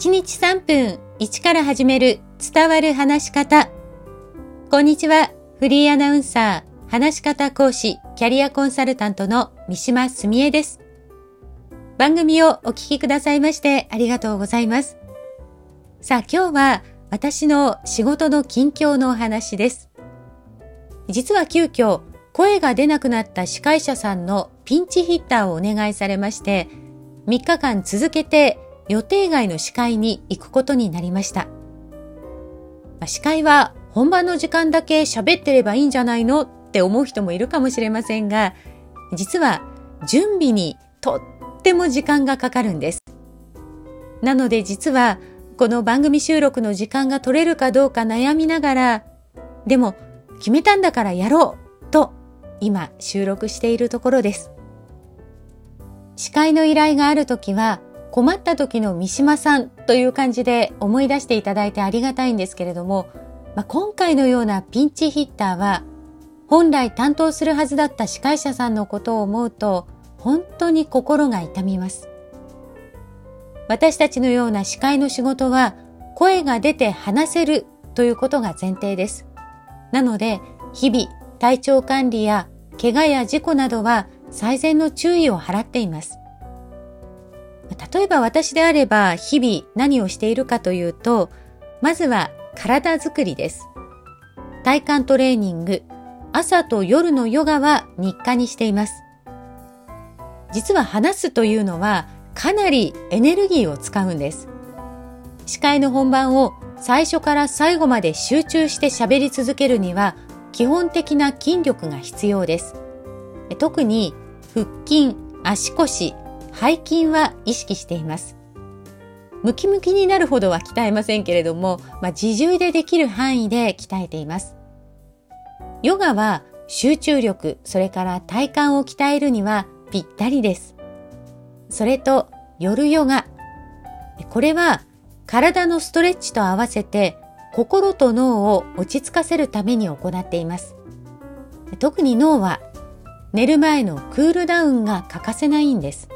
1日3分1から始める伝わる話し方。こんにちは。フリーアナウンサー、話し方講師、キャリアコンサルタントの三島澄江です。番組をお聞きくださいましてありがとうございます。さあ今日は私の仕事の近況のお話です。実は急遽声が出なくなった司会者さんのピンチヒッターをお願いされまして、3日間続けて予定外の司会に行くことになりました。まあ、司会は本番の時間だけ喋ってればいいんじゃないのって思う人もいるかもしれませんが、実は準備にとっても時間がかかるんです。なので実はこの番組収録の時間が取れるかどうか悩みながら、でも決めたんだからやろうと今収録しているところです。司会の依頼があるときは困った時の三島さんという感じで思い出していただいてありがたいんですけれども、まあ、今回のようなピンチヒッターは本来担当するはずだった司会者さんのことを思うと本当に心が痛みます。私たちのような司会の仕事は声が出て話せるということが前提です。なので日々体調管理や怪我や事故などは最善の注意を払っています。例えば私であれば日々何をしているかというと、まずは体づくりです。体幹トレーニング、朝と夜のヨガは日課にしています。実は話すというのはかなりエネルギーを使うんです。司会の本番を最初から最後まで集中して喋り続けるには基本的な筋力が必要です。特に腹筋、足腰、背筋は意識しています。ムキムキになるほどは鍛えませんけれども、まあ、自重でできる範囲で鍛えています。ヨガは集中力、それから体幹を鍛えるにはぴったりです。それと夜ヨガ。これは体のストレッチと合わせて心と脳を落ち着かせるために行っています。特に脳は寝る前のクールダウンが欠かせないんです。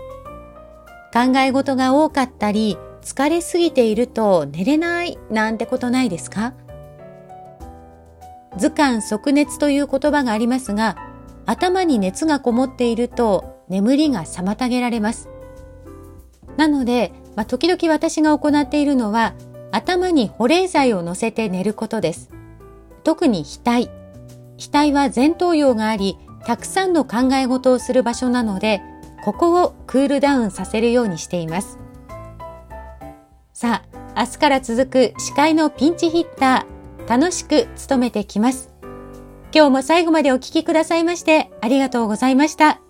考え事が多かったり、疲れすぎていると寝れないなんてことないですか？図鑑即熱という言葉がありますが、頭に熱がこもっていると眠りが妨げられます。なので、まあ、時々私が行っているのは、頭に保冷剤を乗せて寝ることです。特に額。額は前頭葉があり、たくさんの考え事をする場所なので、ここをクールダウンさせるようにしています。さあ、明日から続く司会のピンチヒッター、楽しく務めてきます。今日も最後までお聴きくださいましてありがとうございました。